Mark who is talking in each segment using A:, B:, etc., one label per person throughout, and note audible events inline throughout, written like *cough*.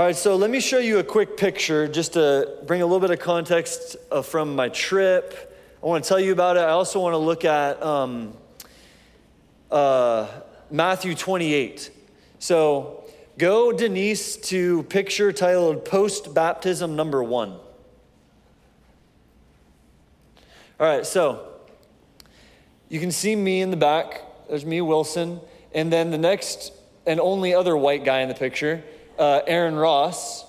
A: All right, so let me show you a quick picture just to bring a little bit of context uh, from my trip. I want to tell you about it. I also want to look at um, uh, Matthew 28. So go, Denise, to picture titled Post Baptism Number One. All right, so you can see me in the back. There's me, Wilson. And then the next and only other white guy in the picture uh, Aaron Ross.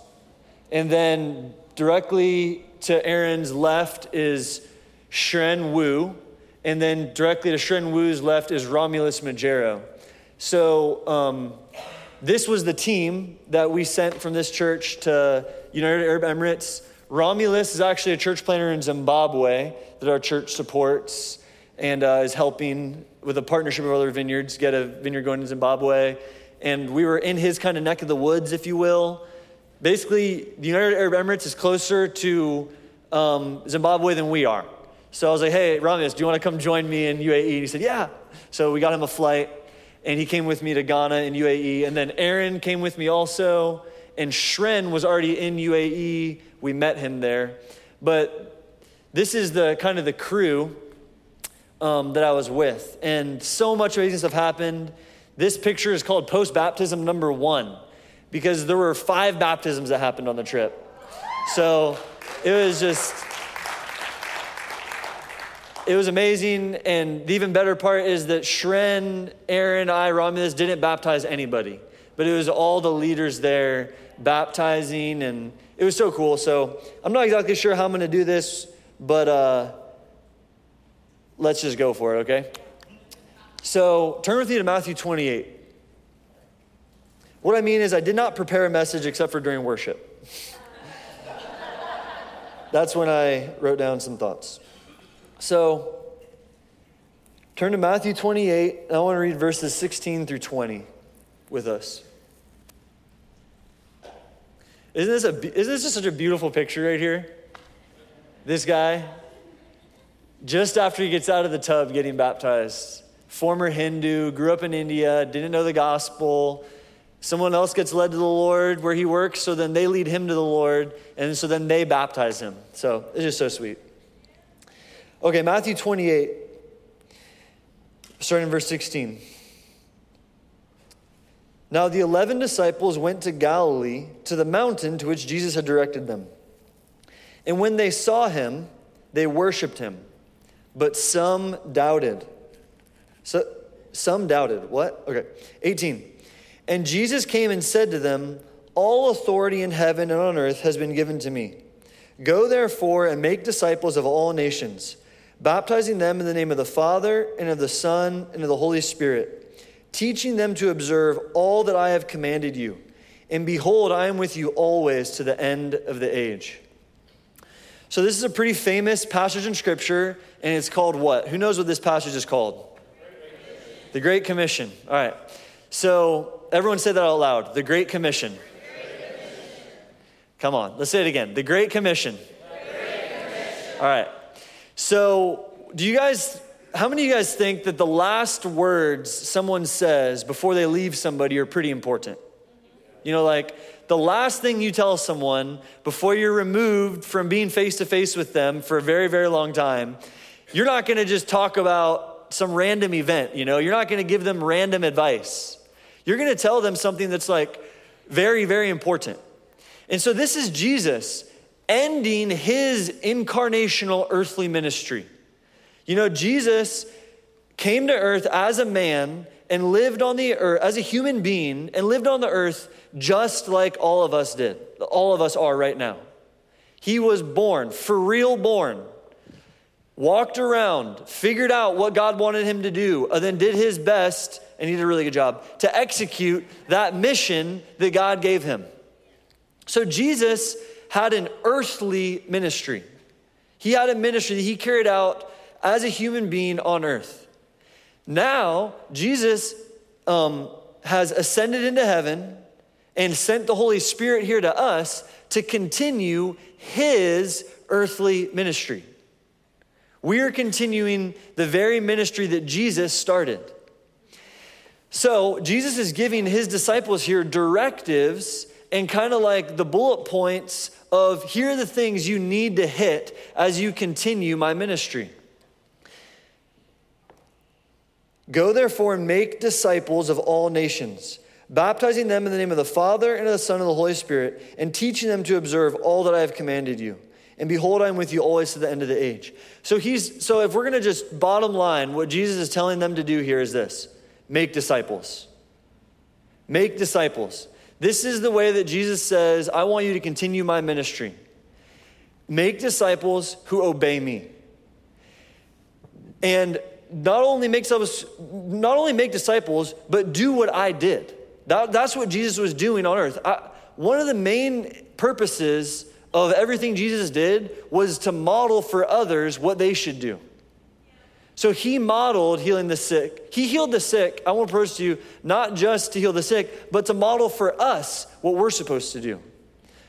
A: And then directly to Aaron's left is Shren Wu. And then directly to Shren Wu's left is Romulus Majero. So um, this was the team that we sent from this church to United Arab Emirates. Romulus is actually a church planter in Zimbabwe that our church supports and uh, is helping with a partnership of other vineyards get a vineyard going in Zimbabwe and we were in his kind of neck of the woods, if you will. Basically, the United Arab Emirates is closer to um, Zimbabwe than we are. So I was like, hey, Ramiz, do you want to come join me in UAE? And he said, yeah. So we got him a flight, and he came with me to Ghana in UAE. And then Aaron came with me also, and Shren was already in UAE. We met him there. But this is the kind of the crew um, that I was with. And so much amazing stuff happened. This picture is called post baptism number one because there were five baptisms that happened on the trip. So it was just, it was amazing. And the even better part is that Shren, Aaron, I, Romulus didn't baptize anybody, but it was all the leaders there baptizing, and it was so cool. So I'm not exactly sure how I'm going to do this, but uh, let's just go for it, okay? So turn with me to Matthew 28. What I mean is, I did not prepare a message except for during worship. That's when I wrote down some thoughts. So turn to Matthew 28, and I want to read verses 16 through 20 with us. Isn't this, a, isn't this just such a beautiful picture right here? This guy, just after he gets out of the tub getting baptized, former Hindu, grew up in India, didn't know the gospel. Someone else gets led to the Lord where he works, so then they lead him to the Lord, and so then they baptize him. So it's just so sweet. Okay, Matthew 28, starting in verse 16. Now the eleven disciples went to Galilee, to the mountain to which Jesus had directed them. And when they saw him, they worshiped him, but some doubted. So some doubted. What? Okay. 18. And Jesus came and said to them, All authority in heaven and on earth has been given to me. Go therefore and make disciples of all nations, baptizing them in the name of the Father and of the Son and of the Holy Spirit, teaching them to observe all that I have commanded you. And behold, I am with you always to the end of the age. So, this is a pretty famous passage in Scripture, and it's called what? Who knows what this passage is called? The Great Commission. All right. So everyone say that out loud. The Great Commission. Come on, let's say it again. The Great Commission. The Great Commission. All right. So, do you guys, how many of you guys think that the last words someone says before they leave somebody are pretty important? You know, like the last thing you tell someone before you're removed from being face to face with them for a very, very long time, you're not gonna just talk about some random event, you know? You're not going to give them random advice. You're going to tell them something that's like very, very important. And so this is Jesus ending his incarnational earthly ministry. You know, Jesus came to earth as a man and lived on the earth as a human being and lived on the earth just like all of us did. All of us are right now. He was born, for real born, walked around, figured out what God wanted him to do, and then did his best, and he did a really good job, to execute that mission that God gave him. So Jesus had an earthly ministry. He had a ministry that he carried out as a human being on earth. Now, Jesus um, has ascended into heaven and sent the Holy Spirit here to us to continue his earthly ministry. We are continuing the very ministry that Jesus started. So, Jesus is giving his disciples here directives and kind of like the bullet points of here are the things you need to hit as you continue my ministry. Go therefore and make disciples of all nations, baptizing them in the name of the Father and of the Son and of the Holy Spirit, and teaching them to observe all that I have commanded you. And behold, I'm with you always to the end of the age. So he's so if we're gonna just bottom line, what Jesus is telling them to do here is this make disciples. Make disciples. This is the way that Jesus says, I want you to continue my ministry. Make disciples who obey me. And not only make disciples, not only make disciples, but do what I did. That, that's what Jesus was doing on earth. I, one of the main purposes of everything Jesus did was to model for others what they should do. So he modeled healing the sick. He healed the sick. I want to propose to you, not just to heal the sick, but to model for us what we're supposed to do.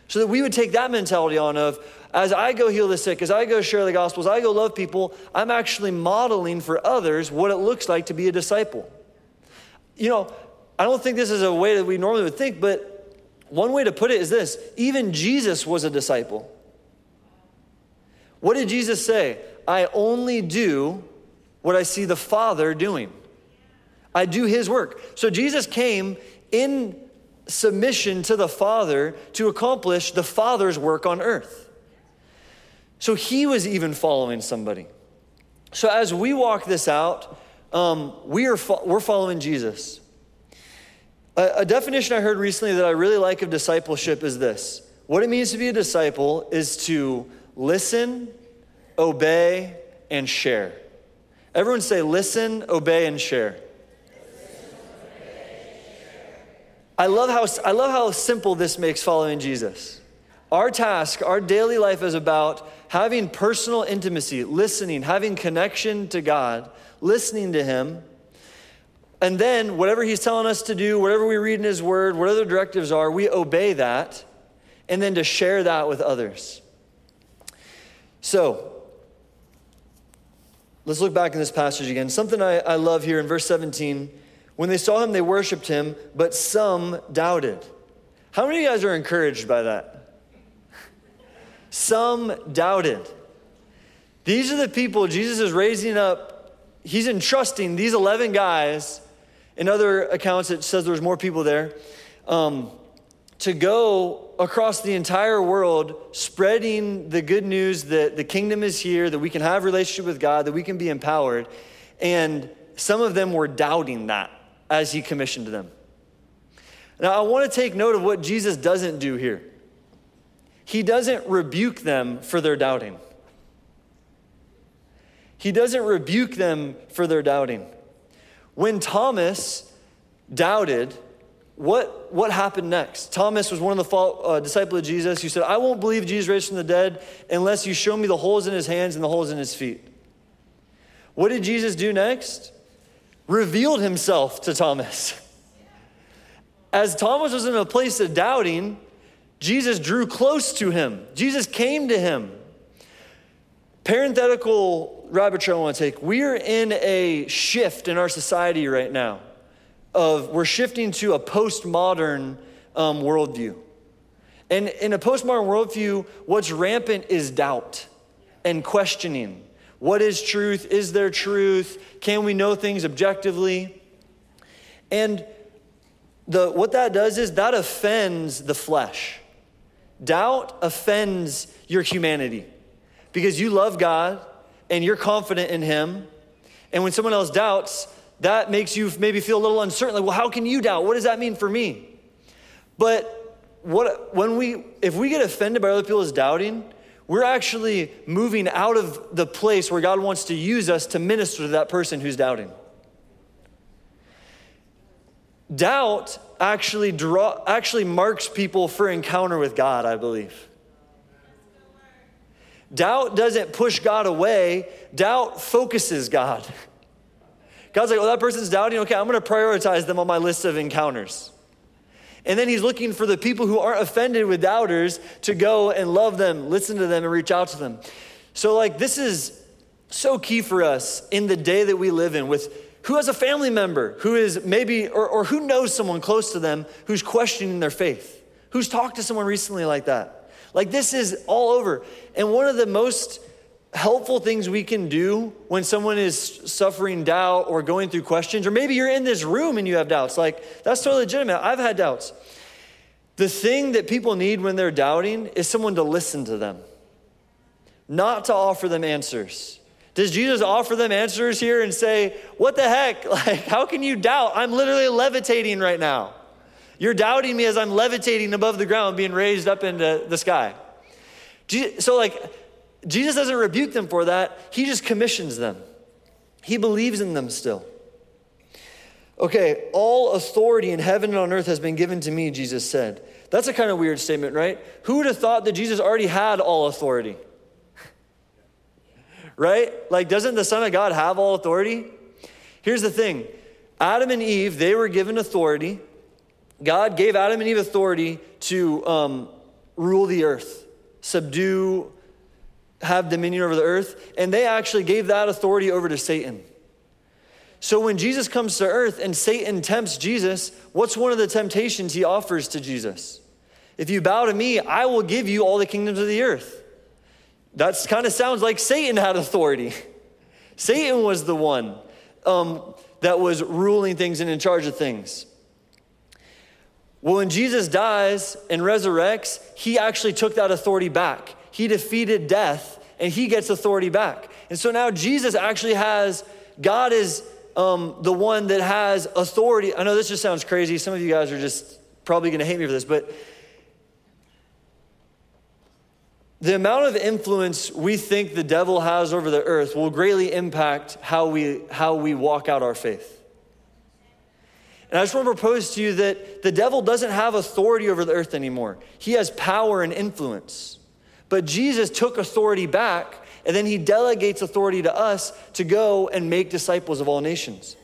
A: So that we would take that mentality on of, as I go heal the sick, as I go share the gospel, as I go love people, I'm actually modeling for others what it looks like to be a disciple. You know, I don't think this is a way that we normally would think, but one way to put it is this even Jesus was a disciple. What did Jesus say? I only do what I see the Father doing. I do his work. So Jesus came in submission to the Father to accomplish the Father's work on earth. So he was even following somebody. So as we walk this out, um, we are fo- we're following Jesus. A, a definition I heard recently that I really like of discipleship is this what it means to be a disciple is to listen, obey, and share. Everyone say, listen, obey, and share. I love how I love how simple this makes following Jesus. Our task, our daily life is about having personal intimacy, listening, having connection to God, listening to Him. And then, whatever He's telling us to do, whatever we read in His Word, whatever the directives are, we obey that, and then to share that with others. So, let's look back in this passage again. Something I, I love here in verse 17 when they saw Him, they worshiped Him, but some doubted. How many of you guys are encouraged by that? Some doubted. These are the people Jesus is raising up. He's entrusting these 11 guys. In other accounts, it says there's more people there. Um, to go across the entire world spreading the good news that the kingdom is here, that we can have relationship with God, that we can be empowered. And some of them were doubting that as he commissioned them. Now, I want to take note of what Jesus doesn't do here he doesn't rebuke them for their doubting. He doesn't rebuke them for their doubting. When Thomas doubted, what, what happened next? Thomas was one of the uh, disciples of Jesus who said, I won't believe Jesus raised from the dead unless you show me the holes in his hands and the holes in his feet. What did Jesus do next? Revealed himself to Thomas. As Thomas was in a place of doubting, Jesus drew close to him, Jesus came to him. Parenthetical rabbit trail I want to take. We're in a shift in our society right now of we're shifting to a postmodern um, worldview. And in a postmodern worldview, what's rampant is doubt and questioning. What is truth? Is there truth? Can we know things objectively? And the, what that does is that offends the flesh. Doubt offends your humanity because you love God and you're confident in Him. And when someone else doubts, that makes you maybe feel a little uncertain. Like, well, how can you doubt? What does that mean for me? But what when we if we get offended by other people's doubting, we're actually moving out of the place where God wants to use us to minister to that person who's doubting. Doubt actually draw actually marks people for encounter with God, I believe. Doubt doesn't push God away, doubt focuses God. God's like, well, that person's doubting. Okay, I'm going to prioritize them on my list of encounters. And then he's looking for the people who aren't offended with doubters to go and love them, listen to them, and reach out to them. So, like, this is so key for us in the day that we live in with who has a family member who is maybe, or, or who knows someone close to them who's questioning their faith, Who's talked to someone recently like that? Like this is all over. And one of the most helpful things we can do when someone is suffering doubt or going through questions, or maybe you're in this room and you have doubts, like that's totally legitimate. I've had doubts. The thing that people need when they're doubting is someone to listen to them, not to offer them answers. Does Jesus offer them answers here and say, What the heck? *laughs* Like, how can you doubt? I'm literally levitating right now. You're doubting me as I'm levitating above the ground, being raised up into the sky. So, like, Jesus doesn't rebuke them for that, He just commissions them. He believes in them still. Okay, all authority in heaven and on earth has been given to me, Jesus said. That's a kind of weird statement, right? Who would have thought that Jesus already had all authority? *laughs* right? Like, doesn't the Son of God have all authority? Here's the thing Adam and Eve, they were given authority. God gave Adam and Eve authority to um, rule the earth, subdue, have dominion over the earth, and they actually gave that authority over to Satan. So when Jesus comes to earth and Satan tempts Jesus, what's one of the temptations he offers to Jesus? If you bow to me, I will give you all the kingdoms of the earth. That kind of sounds like Satan had authority. *laughs* Satan was the one um, that was ruling things and in charge of things. Well, when Jesus dies and resurrects, he actually took that authority back. He defeated death and he gets authority back. And so now Jesus actually has, God is um, the one that has authority. I know this just sounds crazy. Some of you guys are just probably going to hate me for this, but the amount of influence we think the devil has over the earth will greatly impact how we, how we walk out our faith. And I just want to propose to you that the devil doesn't have authority over the earth anymore. He has power and influence. But Jesus took authority back, and then he delegates authority to us to go and make disciples of all nations.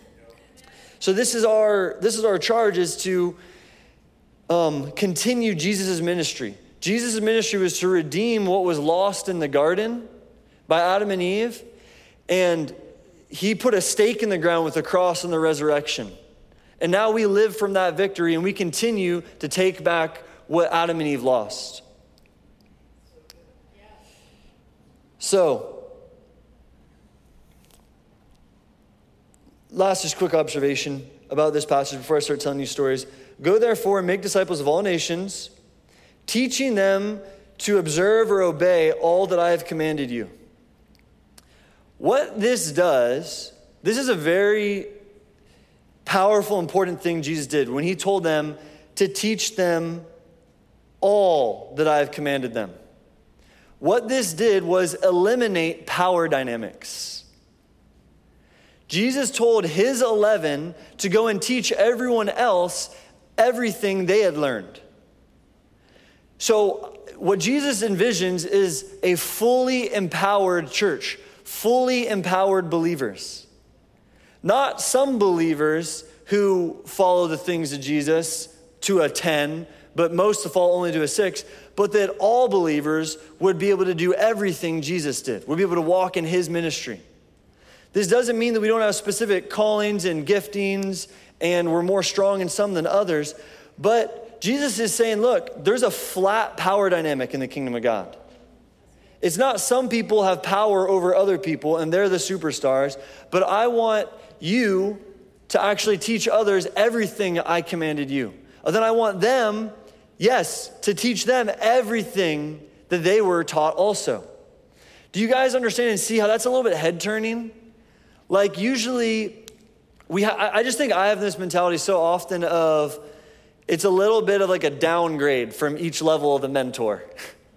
A: So this is our this is our charge is to um, continue Jesus' ministry. Jesus' ministry was to redeem what was lost in the garden by Adam and Eve, and he put a stake in the ground with the cross and the resurrection. And now we live from that victory and we continue to take back what Adam and Eve lost. So, last just quick observation about this passage before I start telling you stories. Go therefore and make disciples of all nations teaching them to observe or obey all that I have commanded you. What this does, this is a very powerful, important thing Jesus did when he told them to teach them all that I have commanded them. What this did was eliminate power dynamics. Jesus told his 11 to go and teach everyone else everything they had learned. So, what Jesus envisions is a fully empowered church, fully empowered believers. Not some believers who follow the things of Jesus to a 10, but most to fall only to a 6, but that all believers would be able to do everything Jesus did, would be able to walk in his ministry. This doesn't mean that we don't have specific callings and giftings and we're more strong in some than others, but Jesus is saying, look, there's a flat power dynamic in the kingdom of God. It's not some people have power over other people and they're the superstars, but I want you to actually teach others everything I commanded you. And then I want them, yes, to teach them everything that they were taught also. Do you guys understand and see how that's a little bit head turning? Like, usually, we ha- I just think I have this mentality so often of, it's a little bit of like a downgrade from each level of the mentor,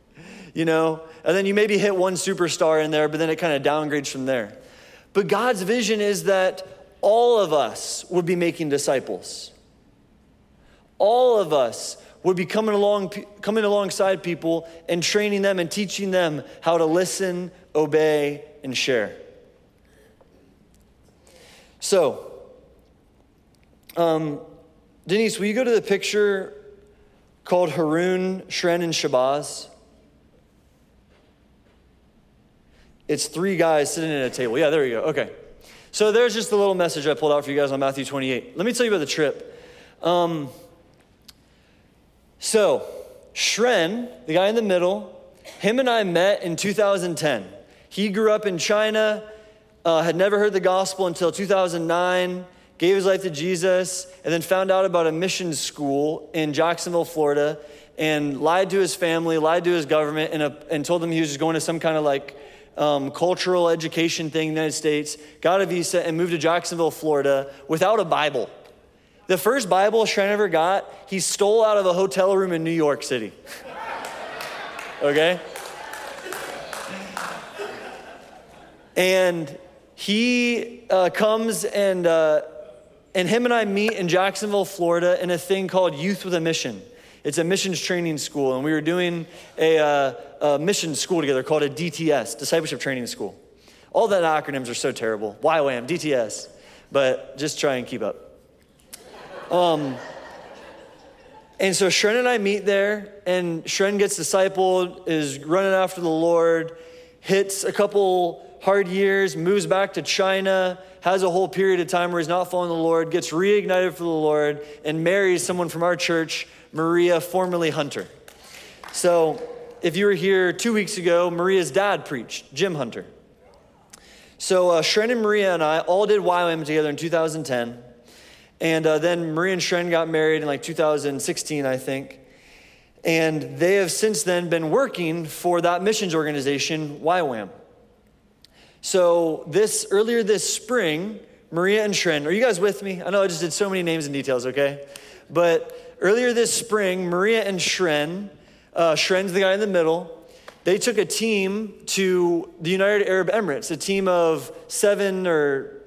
A: *laughs* you know? And then you maybe hit one superstar in there, but then it kind of downgrades from there. But God's vision is that all of us would be making disciples. All of us would be coming along coming alongside people and training them and teaching them how to listen, obey, and share. So, um, Denise, will you go to the picture called Harun, Shren, and Shabazz? It's three guys sitting at a table. Yeah, there you go. Okay. So there's just the little message I pulled out for you guys on Matthew 28. Let me tell you about the trip. Um, so Shren, the guy in the middle, him and I met in 2010. He grew up in China, uh, had never heard the gospel until 2009, gave his life to Jesus, and then found out about a mission school in Jacksonville, Florida, and lied to his family, lied to his government, and, uh, and told them he was just going to some kind of like um, cultural education thing in the United States, got a visa, and moved to Jacksonville, Florida without a Bible. The first Bible Shren ever got, he stole out of a hotel room in New York City. *laughs* okay? And he uh, comes and, uh, and him and I meet in Jacksonville, Florida, in a thing called Youth with a Mission. It's a missions training school, and we were doing a, uh, a mission school together called a DTS, Discipleship Training School. All that acronyms are so terrible. YWAM, DTS. But just try and keep up. Um, and so Shren and I meet there, and Shren gets discipled, is running after the Lord, hits a couple hard years, moves back to China, has a whole period of time where he's not following the Lord, gets reignited for the Lord, and marries someone from our church, Maria, formerly Hunter. So if you were here two weeks ago, Maria's dad preached, Jim Hunter. So uh, Shren and Maria and I all did YWAM together in 2010. And uh, then Maria and Shren got married in like 2016, I think. And they have since then been working for that missions organization, YWAM. So this earlier this spring, Maria and Shren, are you guys with me? I know I just did so many names and details, okay? But earlier this spring, Maria and Shren, uh, Shren's the guy in the middle, they took a team to the United Arab Emirates, a team of seven or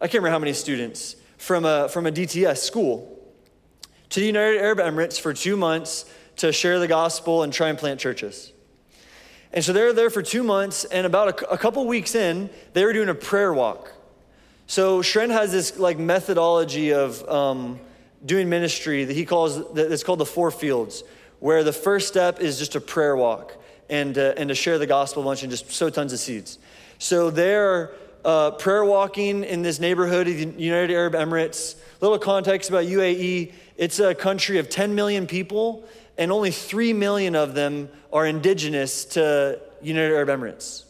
A: I can't remember how many students from a, from a DTS school to the United Arab Emirates for two months to share the gospel and try and plant churches. And so they were there for two months, and about a, a couple weeks in, they were doing a prayer walk. So Shren has this like methodology of um, doing ministry that he calls that's called the four fields, where the first step is just a prayer walk and uh, and to share the gospel a bunch and just sow tons of seeds. So they're uh, prayer walking in this neighborhood of the United Arab Emirates. Little context about UAE: it's a country of 10 million people, and only 3 million of them are indigenous to United Arab Emirates.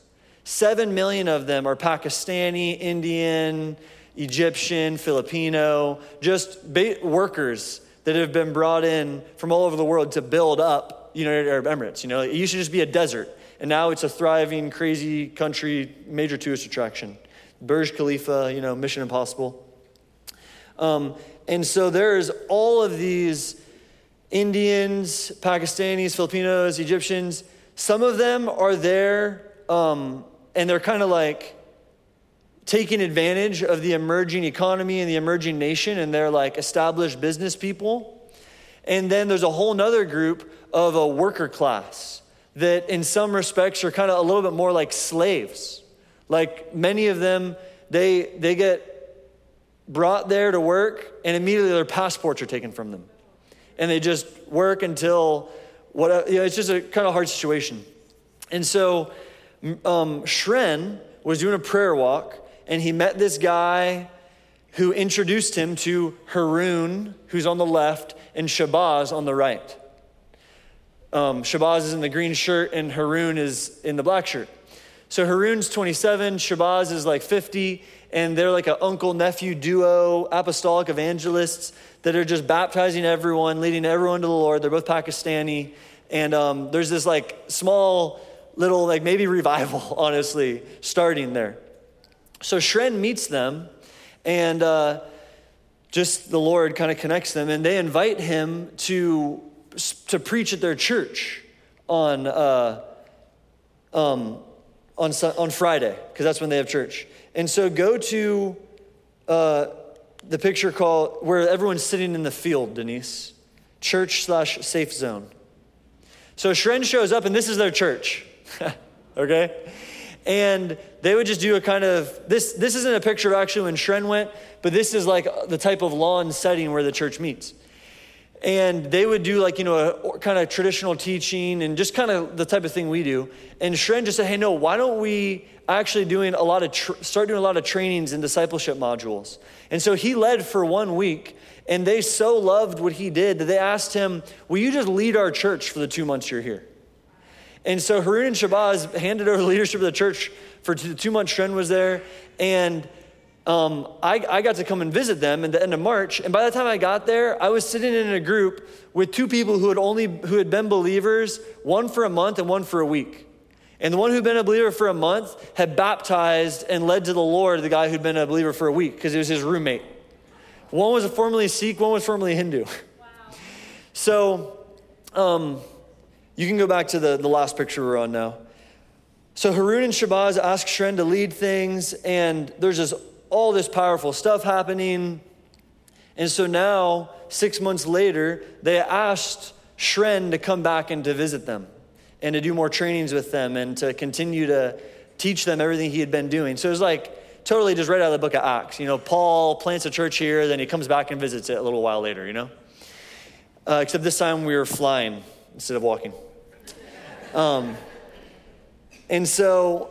A: 7 million of them are Pakistani, Indian, Egyptian, Filipino, just workers that have been brought in from all over the world to build up United Arab Emirates. You know, it used to just be a desert, and now it's a thriving, crazy country, major tourist attraction. Burj Khalifa, you know, Mission Impossible. Um, and so there's all of these Indians, Pakistanis, Filipinos, Egyptians. Some of them are there um, and they're kind of like taking advantage of the emerging economy and the emerging nation, and they're like established business people. And then there's a whole nother group of a worker class that, in some respects, are kind of a little bit more like slaves. Like many of them, they, they get brought there to work, and immediately their passports are taken from them and they just work until what you know, it's just a kind of hard situation. And so um, Shren was doing a prayer walk and he met this guy who introduced him to Harun, who's on the left, and Shabazz on the right. Um, Shabazz is in the green shirt and Harun is in the black shirt. So Harun's 27, Shabazz is like 50, and they're like an uncle nephew duo, apostolic evangelists that are just baptizing everyone, leading everyone to the Lord. They're both Pakistani. And um, there's this like small little, like maybe revival, *laughs* honestly, starting there. So Shren meets them, and uh, just the Lord kind of connects them, and they invite him to, to preach at their church on, uh, um, on, on Friday, because that's when they have church. And so go to uh, the picture called where everyone's sitting in the field, Denise. Church slash safe zone. So Shren shows up, and this is their church. *laughs* okay? And they would just do a kind of this. This isn't a picture of actually when Shren went, but this is like the type of lawn setting where the church meets. and they would do like you know a kind of traditional teaching and just kind of the type of thing we do and Shren just said hey no why don't we actually doing a lot of start doing a lot of trainings and discipleship modules and so he led for one week and they so loved what he did that they asked him will you just lead our church for the two months you're here and so harun and shabazz handed over the leadership of the church for the two months Shren was there and um, I, I got to come and visit them in the end of March. And by the time I got there, I was sitting in a group with two people who had only who had been believers, one for a month and one for a week. And the one who'd been a believer for a month had baptized and led to the Lord the guy who'd been a believer for a week because it was his roommate. One was a formerly Sikh, one was formerly Hindu. Wow. *laughs* So um, you can go back to the, the last picture we're on now. So Harun and Shabazz ask Shren to lead things, and there's just all this powerful stuff happening. And so now, six months later, they asked Shren to come back and to visit them and to do more trainings with them and to continue to teach them everything he had been doing. So it was like totally just right out of the book of Acts. You know, Paul plants a church here, then he comes back and visits it a little while later, you know? Uh, except this time we were flying instead of walking. Um, and so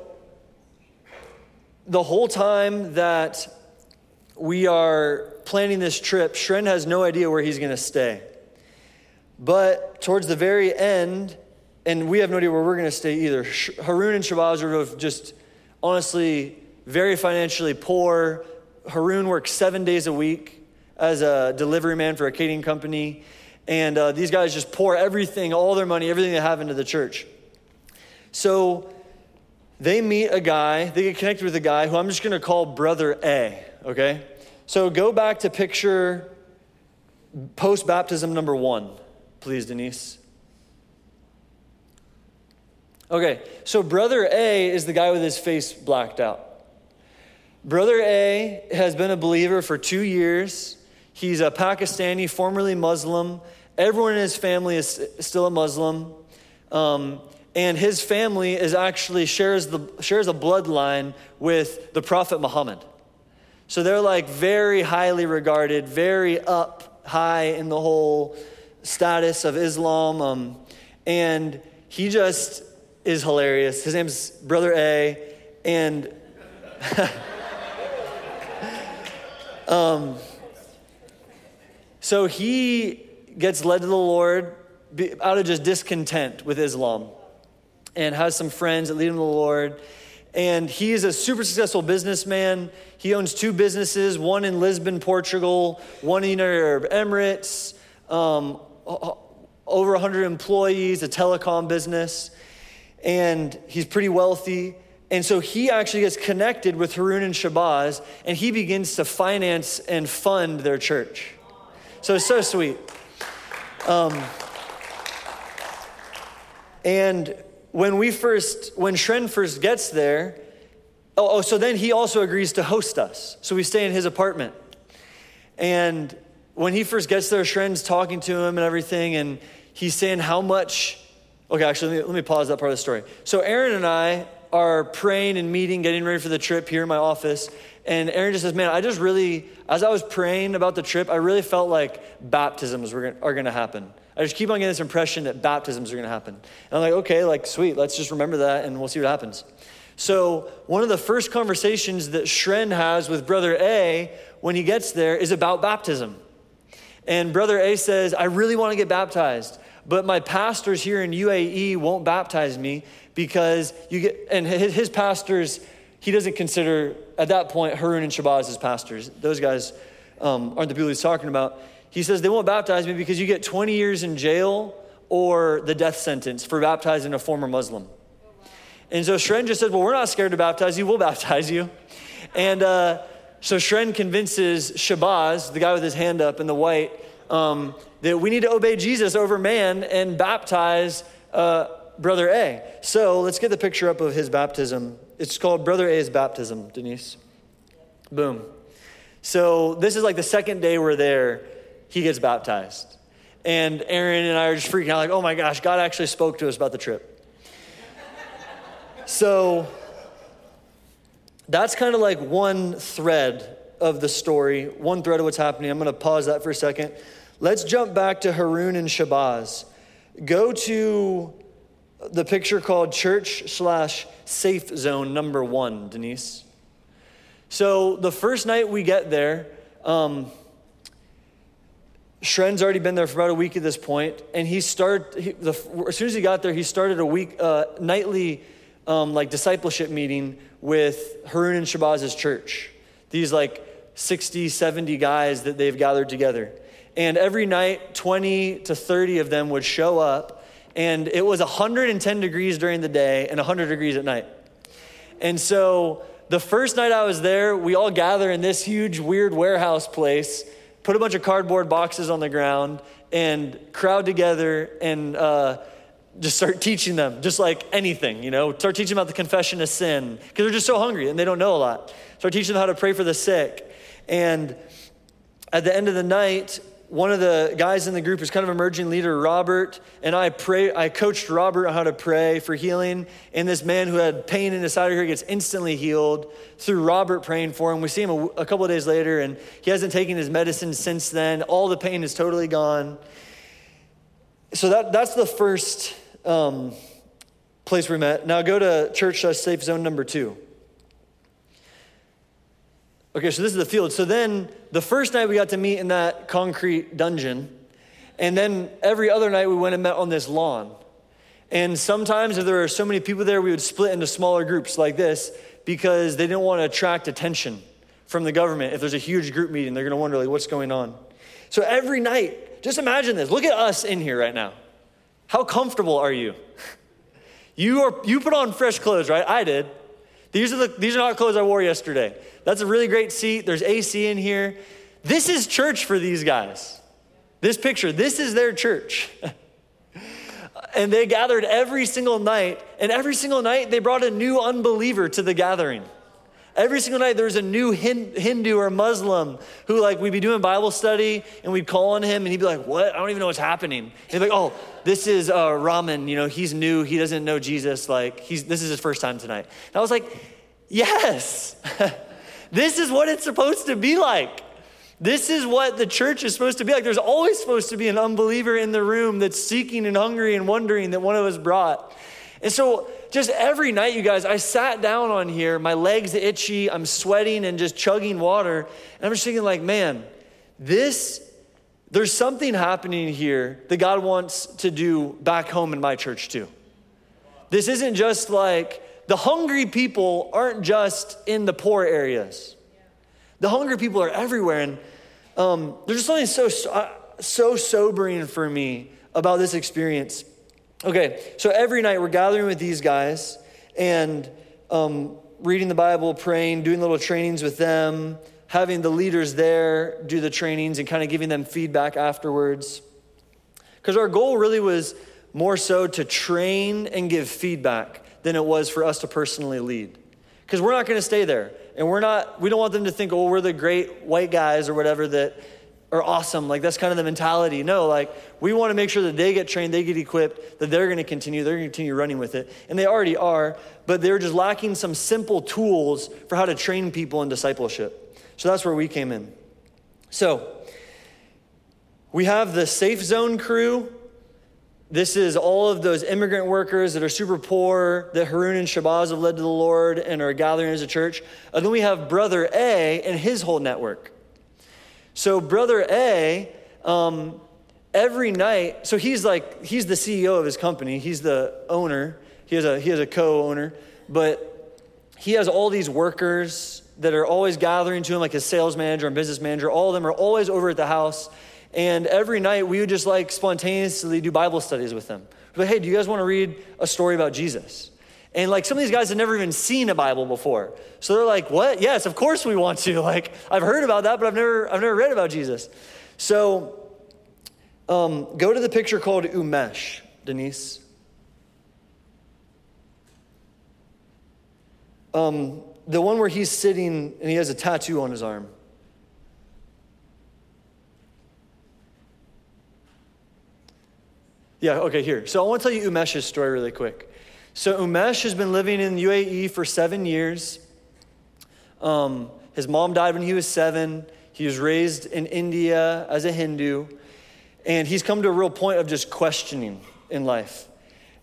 A: the whole time that we are planning this trip, Shren has no idea where he's going to stay. But towards the very end, and we have no idea where we're going to stay either. Harun and Shabazz are just honestly very financially poor. Harun works seven days a week as a delivery man for a catering company. And uh, these guys just pour everything, all their money, everything they have into the church. So they meet a guy, they get connected with a guy who I'm just going to call Brother A, okay? So go back to picture post baptism number one, please, Denise. Okay, so Brother A is the guy with his face blacked out. Brother A has been a believer for two years. He's a Pakistani, formerly Muslim. Everyone in his family is still a Muslim. Um, and his family is actually shares, the, shares a bloodline with the Prophet Muhammad. So they're like very highly regarded, very up high in the whole status of Islam. Um, and he just is hilarious. His name's Brother A. And *laughs* um, so he gets led to the Lord out of just discontent with Islam and has some friends that lead him to the Lord. And he is a super successful businessman. He owns two businesses one in Lisbon, Portugal, one in the United Arab Emirates, um, over 100 employees, a telecom business. And he's pretty wealthy. And so he actually gets connected with Harun and Shabazz, and he begins to finance and fund their church. So it's so sweet. Um, and when we first, when Shren first gets there, oh, oh, so then he also agrees to host us. So we stay in his apartment. And when he first gets there, Shren's talking to him and everything, and he's saying how much. Okay, actually, let me, let me pause that part of the story. So Aaron and I are praying and meeting, getting ready for the trip here in my office. And Aaron just says, Man, I just really, as I was praying about the trip, I really felt like baptisms were, are going to happen. I just keep on getting this impression that baptisms are going to happen. And I'm like, okay, like, sweet, let's just remember that and we'll see what happens. So, one of the first conversations that Shren has with Brother A when he gets there is about baptism. And Brother A says, I really want to get baptized, but my pastors here in UAE won't baptize me because you get, and his pastors, he doesn't consider at that point Harun and Shabazz as pastors. Those guys um, aren't the people he's talking about. He says, They won't baptize me because you get 20 years in jail or the death sentence for baptizing a former Muslim. And so Shren just said, Well, we're not scared to baptize you, we'll baptize you. And uh, so Shren convinces Shabazz, the guy with his hand up in the white, um, that we need to obey Jesus over man and baptize uh, Brother A. So let's get the picture up of his baptism. It's called Brother A's baptism, Denise. Boom. So this is like the second day we're there he gets baptized. And Aaron and I are just freaking out, like, oh my gosh, God actually spoke to us about the trip. *laughs* so that's kind of like one thread of the story, one thread of what's happening. I'm going to pause that for a second. let's jump back to Harun and Shabazz. Go to the picture called church slash safe zone number one, Denise. So the first night we get there, um, Shren's already been there for about a week at this point, and he started. He, the, as soon as he got there, he started a week uh, nightly um, like discipleship meeting with Harun and Shabazz's church. These like 60, 70 guys that they've gathered together, and every night, 20 to 30 of them would show up, and it was 110 degrees during the day and 100 degrees at night, and so. The first night I was there, we all gather in this huge, weird warehouse place put a bunch of cardboard boxes on the ground and crowd together and uh, just start teaching them, just like anything, you know, start teaching them about the confession of sin because they're just so hungry and they don't know a lot. Start teaching them how to pray for the sick. And at the end of the night, one of the guys in the group is kind of emerging leader, Robert, and I pray. I coached Robert how to pray for healing. And this man who had pain in his side of here gets instantly healed through Robert praying for him. We see him a, a couple of days later, and he hasn't taken his medicine since then. All the pain is totally gone. So that, that's the first um, place we met. Now go to church safe zone number two. Okay, so this is the field. So then the first night we got to meet in that concrete dungeon. And then every other night we went and met on this lawn. And sometimes if there were so many people there, we would split into smaller groups like this because they didn't want to attract attention from the government. If there's a huge group meeting, they're going to wonder like what's going on. So every night, just imagine this. Look at us in here right now. How comfortable are you? *laughs* You are you put on fresh clothes, right? I did. These are the these are not clothes I wore yesterday. That's a really great seat. There's AC in here. This is church for these guys. This picture, this is their church. *laughs* and they gathered every single night, and every single night they brought a new unbeliever to the gathering. Every single night there was a new Hindu or Muslim who like we'd be doing Bible study and we'd call on him and he'd be like, "What? I don't even know what's happening." And he'd be like, "Oh, this is uh, Raman. You know, he's new. He doesn't know Jesus. Like, he's this is his first time tonight." And I was like, "Yes." *laughs* This is what it's supposed to be like. This is what the church is supposed to be like. There's always supposed to be an unbeliever in the room that's seeking and hungry and wondering that one of us brought. And so, just every night, you guys, I sat down on here, my legs itchy, I'm sweating and just chugging water. And I'm just thinking, like, man, this, there's something happening here that God wants to do back home in my church, too. This isn't just like, the hungry people aren't just in the poor areas. The hungry people are everywhere. And um, there's just something so, so sobering for me about this experience. Okay, so every night we're gathering with these guys and um, reading the Bible, praying, doing little trainings with them, having the leaders there do the trainings and kind of giving them feedback afterwards. Because our goal really was more so to train and give feedback than it was for us to personally lead. Because we're not going to stay there. And we're not, we don't want them to think, oh, we're the great white guys or whatever that are awesome. Like that's kind of the mentality. No, like we want to make sure that they get trained, they get equipped, that they're going to continue, they're going to continue running with it. And they already are, but they're just lacking some simple tools for how to train people in discipleship. So that's where we came in. So we have the safe zone crew this is all of those immigrant workers that are super poor that Harun and Shabazz have led to the Lord and are gathering as a church. And then we have Brother A and his whole network. So, Brother A, um, every night, so he's like, he's the CEO of his company, he's the owner, he has a, he has a co owner, but he has all these workers that are always gathering to him, like his sales manager and business manager. All of them are always over at the house and every night we would just like spontaneously do Bible studies with them. But hey, do you guys want to read a story about Jesus? And like some of these guys had never even seen a Bible before. So they're like, what? Yes, of course we want to. *laughs* Like, I've heard about that, but I've never, I've never read about Jesus. So um, go to the picture called Umesh, Denise. Um, the one where he's sitting and he has a tattoo on his arm. Yeah, okay, here. So I want to tell you Umesh's story really quick. So Umesh has been living in UAE for seven years. Um, his mom died when he was seven. He was raised in India as a Hindu. And he's come to a real point of just questioning in life.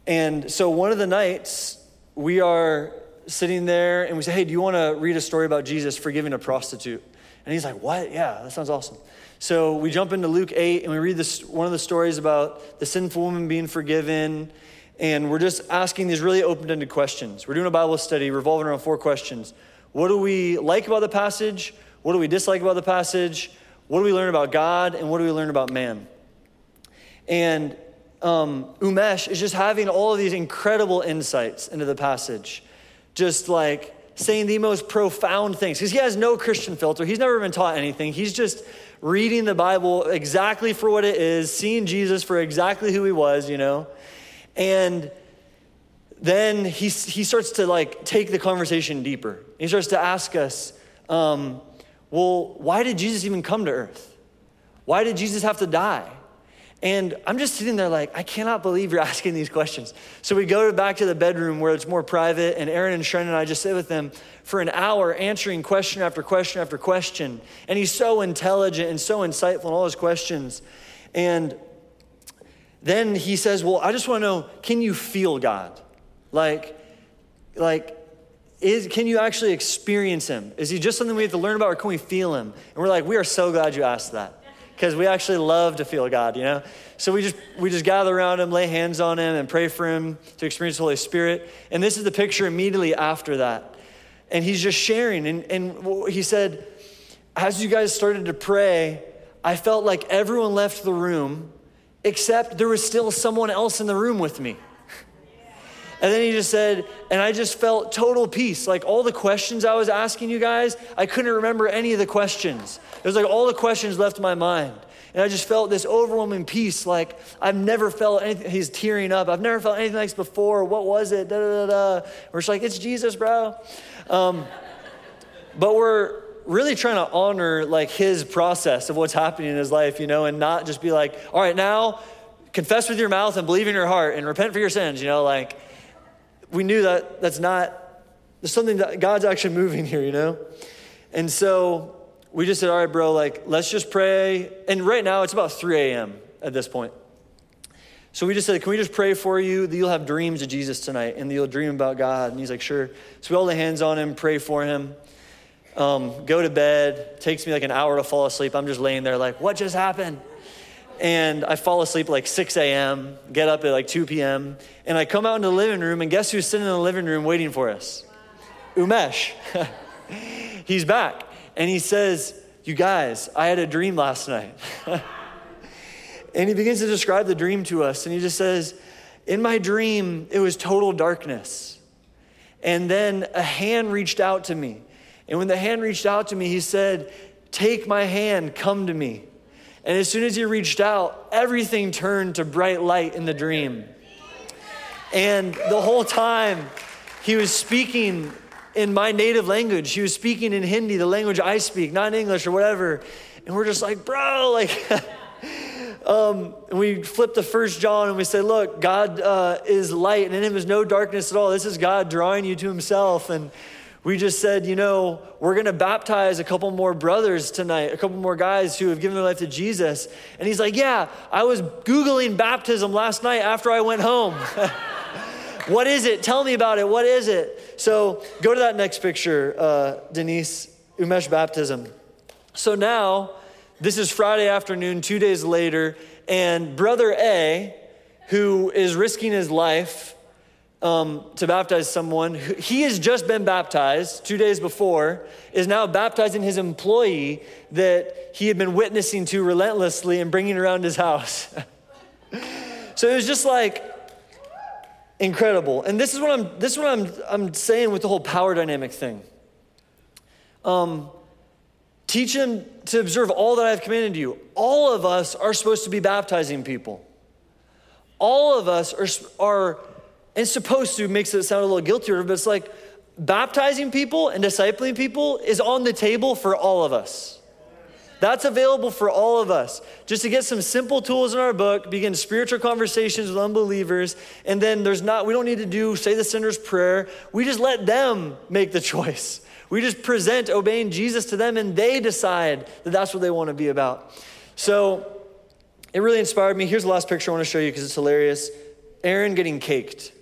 A: And so one of the nights, we are sitting there and we say, Hey, do you want to read a story about Jesus forgiving a prostitute? And he's like, What? Yeah, that sounds awesome. So we jump into Luke 8 and we read this, one of the stories about the sinful woman being forgiven. And we're just asking these really open ended questions. We're doing a Bible study revolving around four questions. What do we like about the passage? What do we dislike about the passage? What do we learn about God? And what do we learn about man? And um, Umesh is just having all of these incredible insights into the passage, just like saying the most profound things because he has no Christian filter. He's never been taught anything. He's just reading the Bible exactly for what it is, seeing Jesus for exactly who he was, you know. And then he, he starts to like take the conversation deeper. He starts to ask us, um, well, why did Jesus even come to earth? Why did Jesus have to die? And I'm just sitting there like, I cannot believe you're *laughs* asking these questions. So we go back to the bedroom where it's more private, and Aaron and Shren and I just sit with them for an hour answering question after question after question. And he's so intelligent and so insightful in all his questions. And then he says, Well, I just want to know, can you feel God? Like, like, is, can you actually experience him? Is he just something we have to learn about, or can we feel him? And we're like, we are so glad you asked that because we actually love to feel God, you know? So we just we just gather around him, lay hands on him, and pray for him to experience the Holy Spirit. And this is the picture immediately after that. And he's just sharing. And, and he said, as you guys started to pray, I felt like everyone left the room, except there was still someone else in the room with me. And then he just said, and I just felt total peace. Like all the questions I was asking you guys, I couldn't remember any of the questions. It was like all the questions left my mind. And I just felt this overwhelming peace. Like I've never felt anything. He's tearing up. I've never felt anything like this before. What was it? Da da da da. We're just like, it's Jesus, bro. Um, but we're really trying to honor like his process of what's happening in his life, you know, and not just be like, all right, now confess with your mouth and believe in your heart and repent for your sins, you know, like we knew that that's not, there's something that God's actually moving here, you know? And so we just said, all right, bro, like, let's just pray. And right now it's about 3 a.m. at this point. So we just said, can we just pray for you that you'll have dreams of Jesus tonight and that you'll dream about God? And he's like, sure. So we all lay hands on him, pray for him, um, go to bed. Takes me like an hour to fall asleep. I'm just laying there like, what just happened? And I fall asleep like 6 a.m., get up at like 2 p.m., and I come out into the living room, and guess who's sitting in the living room waiting for us? Umesh. *laughs* He's back, and he says, You guys, I had a dream last night. *laughs* and he begins to describe the dream to us, and he just says, In my dream, it was total darkness. And then a hand reached out to me. And when the hand reached out to me, he said, Take my hand, come to me. And as soon as he reached out, everything turned to bright light in the dream. And the whole time, he was speaking in my native language. He was speaking in Hindi, the language I speak, not in English or whatever. And we're just like, bro, *laughs* like, um, and we flipped the first John and we said, look, God uh, is light and in him is no darkness at all. This is God drawing you to himself. And we just said, you know, we're going to baptize a couple more brothers tonight, a couple more guys who have given their life to Jesus. And he's like, yeah, I was Googling baptism last night after I went home. *laughs* what is it? Tell me about it. What is it? So go to that next picture, uh, Denise, Umesh baptism. So now, this is Friday afternoon, two days later, and brother A, who is risking his life, um, to baptize someone. He has just been baptized two days before, is now baptizing his employee that he had been witnessing to relentlessly and bringing around his house. *laughs* so it was just like incredible. And this is what I'm, this is what I'm, I'm saying with the whole power dynamic thing. Um, teach him to observe all that I've commanded you. All of us are supposed to be baptizing people. All of us are, are and supposed to makes it sound a little guiltier, but it's like baptizing people and discipling people is on the table for all of us. That's available for all of us. Just to get some simple tools in our book, begin spiritual conversations with unbelievers, and then there's not, we don't need to do say the sinner's prayer. We just let them make the *laughs* choice. We just present obeying Jesus to them, and they decide that that's what they want to be about. So, it really inspired me. Here's the last picture I want to show you because it's hilarious Aaron getting caked.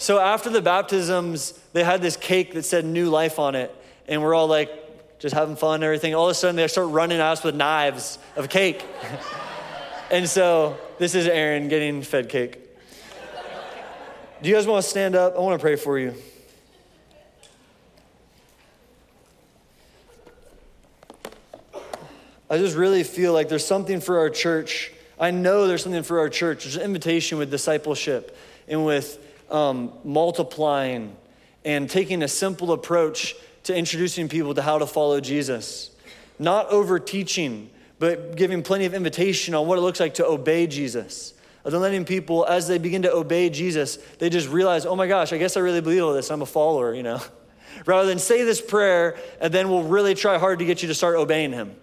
A: So after the baptisms, they had this cake that said new life on it. And we're all like, just having fun and everything. All of a sudden, they start running at us with knives of cake. *laughs* and so this is Aaron getting fed cake. Do you guys want to stand up? I want to pray for you. I just really feel like there's something for our church. I know there's something for our church. There's an invitation with discipleship and with um, multiplying and taking a simple approach to introducing people to how to follow Jesus. Not over teaching, but giving plenty of invitation on what it looks like to obey Jesus. And then letting people, as they begin to obey Jesus, they just realize, oh my gosh, I guess I really believe all this. I'm a follower, you know. *laughs* Rather than say this prayer and then we'll really try hard to get you to start obeying him.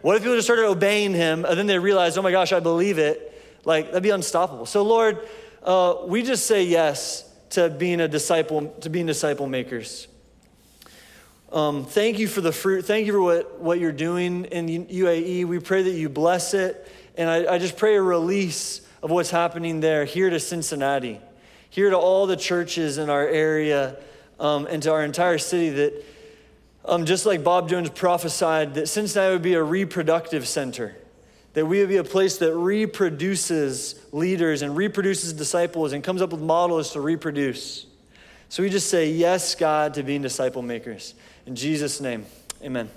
A: What if people just started obeying him and then they realize, oh my gosh, I believe it? Like, that'd be unstoppable. So, Lord, uh, we just say yes to being a disciple, to being disciple makers. Um, thank you for the fruit. Thank you for what, what you're doing in UAE. We pray that you bless it. And I, I just pray a release of what's happening there here to Cincinnati, here to all the churches in our area, um, and to our entire city that, um, just like Bob Jones prophesied, that Cincinnati would be a reproductive center that we would be a place that reproduces leaders and reproduces disciples and comes up with models to reproduce. So we just say, Yes, God, to being disciple makers. In Jesus' name, amen.